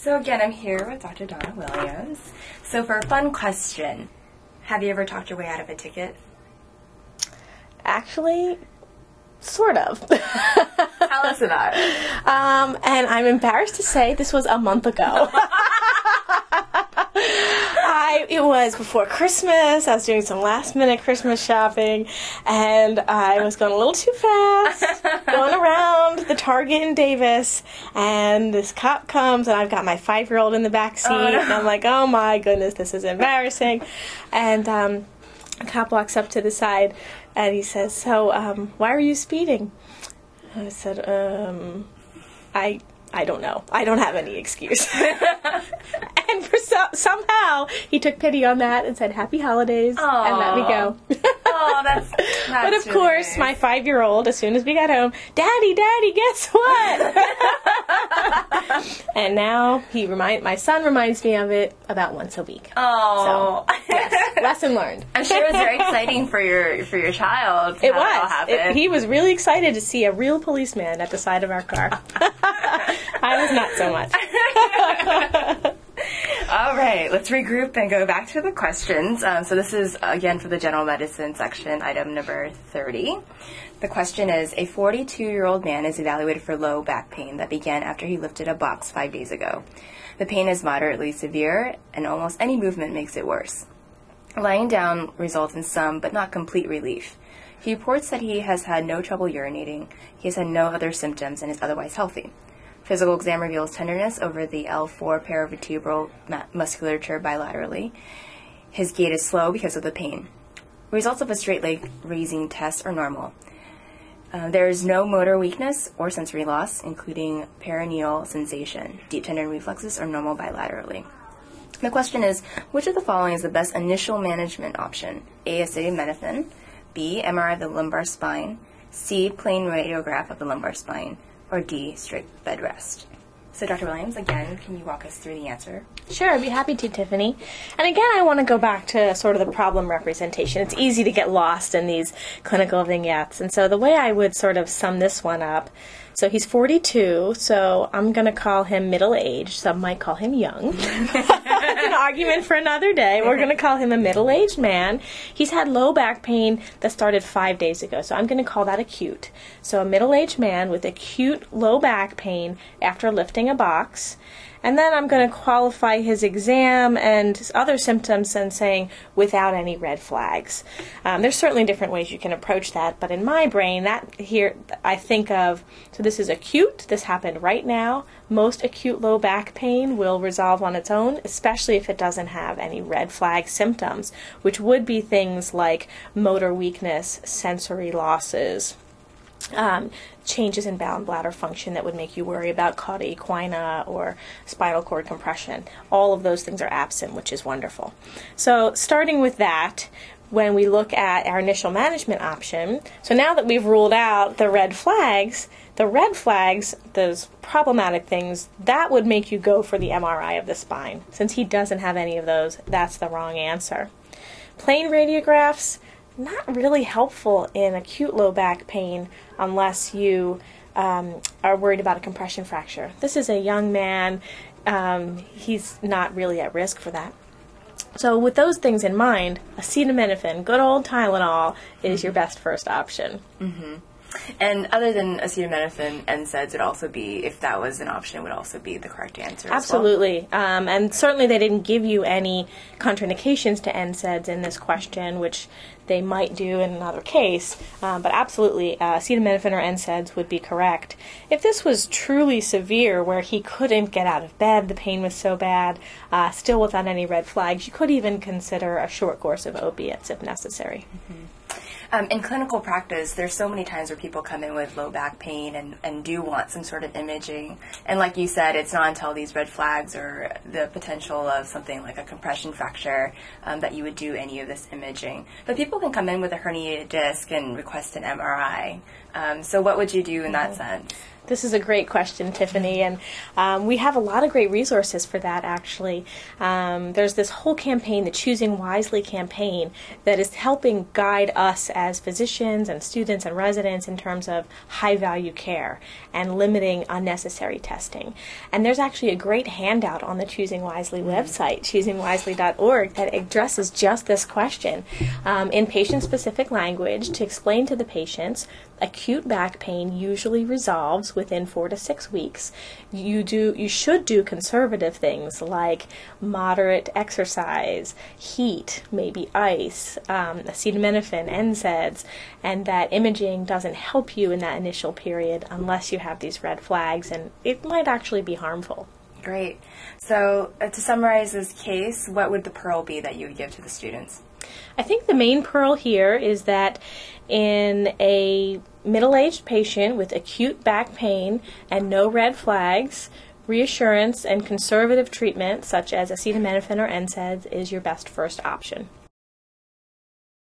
So again, I'm here with Dr. Donna Williams. So for a fun question, have you ever talked your way out of a ticket? Actually, sort of. Tell us about it. Um, and I'm embarrassed to say this was a month ago. It was before Christmas. I was doing some last minute Christmas shopping, and I was going a little too fast, going around the Target in Davis, and this cop comes, and I've got my five year old in the back seat, no. and I'm like, oh my goodness, this is embarrassing, and um, a cop walks up to the side, and he says, so um, why are you speeding? I said, um, I I don't know. I don't have any excuse. and for so, somehow he took pity on that and said happy holidays and let me go. Oh, that's, but of really course, nice. my five year old, as soon as we got home, Daddy, Daddy, guess what? and now he remind my son reminds me of it about once a week. Oh, Lesson learned. I'm sure it was very exciting for your for your child. It was. It, he was really excited to see a real policeman at the side of our car. I was not so much. All right, let's regroup and go back to the questions. Um, so this is again for the general medicine section, item number 30. The question is A 42 year old man is evaluated for low back pain that began after he lifted a box five days ago. The pain is moderately severe, and almost any movement makes it worse. Lying down results in some but not complete relief. He reports that he has had no trouble urinating, he has had no other symptoms, and is otherwise healthy. Physical exam reveals tenderness over the L4 paravertebral musculature bilaterally. His gait is slow because of the pain. Results of a straight leg raising test are normal. Uh, there is no motor weakness or sensory loss, including perineal sensation. Deep tendon reflexes are normal bilaterally. The question is, which of the following is the best initial management option? A. Acetaminophen. B. MRI of the lumbar spine. C. Plain radiograph of the lumbar spine. Or D. Strict bed rest. So, Dr. Williams, again, can you walk us through the answer? Sure, I'd be happy to, Tiffany. And again, I want to go back to sort of the problem representation. It's easy to get lost in these clinical vignettes. And so the way I would sort of sum this one up so he's 42, so I'm going to call him middle aged. Some might call him young. an argument for another day. We're going to call him a middle aged man. He's had low back pain that started five days ago, so I'm going to call that acute. So a middle aged man with acute low back pain after lifting a box. And then I'm going to qualify his exam and other symptoms and saying without any red flags. Um, there's certainly different ways you can approach that, but in my brain, that here I think of so this is acute. This happened right now. Most acute low back pain will resolve on its own, especially if it doesn't have any red flag symptoms, which would be things like motor weakness, sensory losses um, changes in bowel and bladder function that would make you worry about cauda equina or spinal cord compression. All of those things are absent, which is wonderful. So, starting with that, when we look at our initial management option, so now that we've ruled out the red flags, the red flags, those problematic things, that would make you go for the MRI of the spine. Since he doesn't have any of those, that's the wrong answer. Plain radiographs, not really helpful in acute low back pain unless you um, are worried about a compression fracture. This is a young man, um, he's not really at risk for that. So, with those things in mind, acetaminophen, good old Tylenol, is your best first option. And other than acetaminophen, NSAIDs would also be, if that was an option, would also be the correct answer. as well. Absolutely. Um, and certainly they didn't give you any contraindications to NSAIDs in this question, which they might do in another case. Um, but absolutely, uh, acetaminophen or NSAIDs would be correct. If this was truly severe, where he couldn't get out of bed, the pain was so bad, uh, still without any red flags, you could even consider a short course of opiates if necessary. Um, in clinical practice, there's so many times where people come in with low back pain and, and do want some sort of imaging. And like you said, it's not until these red flags or the potential of something like a compression fracture um, that you would do any of this imaging. But people can come in with a herniated disc and request an MRI. Um, so what would you do in that sense? This is a great question, Tiffany, and um, we have a lot of great resources for that. Actually, um, there's this whole campaign, the Choosing Wisely campaign, that is helping guide us as physicians and students and residents in terms of high value care and limiting unnecessary testing. And there's actually a great handout on the Choosing Wisely website, choosingwisely.org, that addresses just this question um, in patient specific language to explain to the patients acute back pain usually resolves within four to six weeks. You do you should do conservative things like moderate exercise, heat, maybe ice, um, acetaminophen, NSAIDs, and that imaging doesn't help you in that initial period unless you have these red flags, and it might actually be harmful. Great. So, uh, to summarize this case, what would the pearl be that you would give to the students? I think the main pearl here is that in a middle aged patient with acute back pain and no red flags, reassurance and conservative treatment, such as acetaminophen or NSAIDs, is your best first option.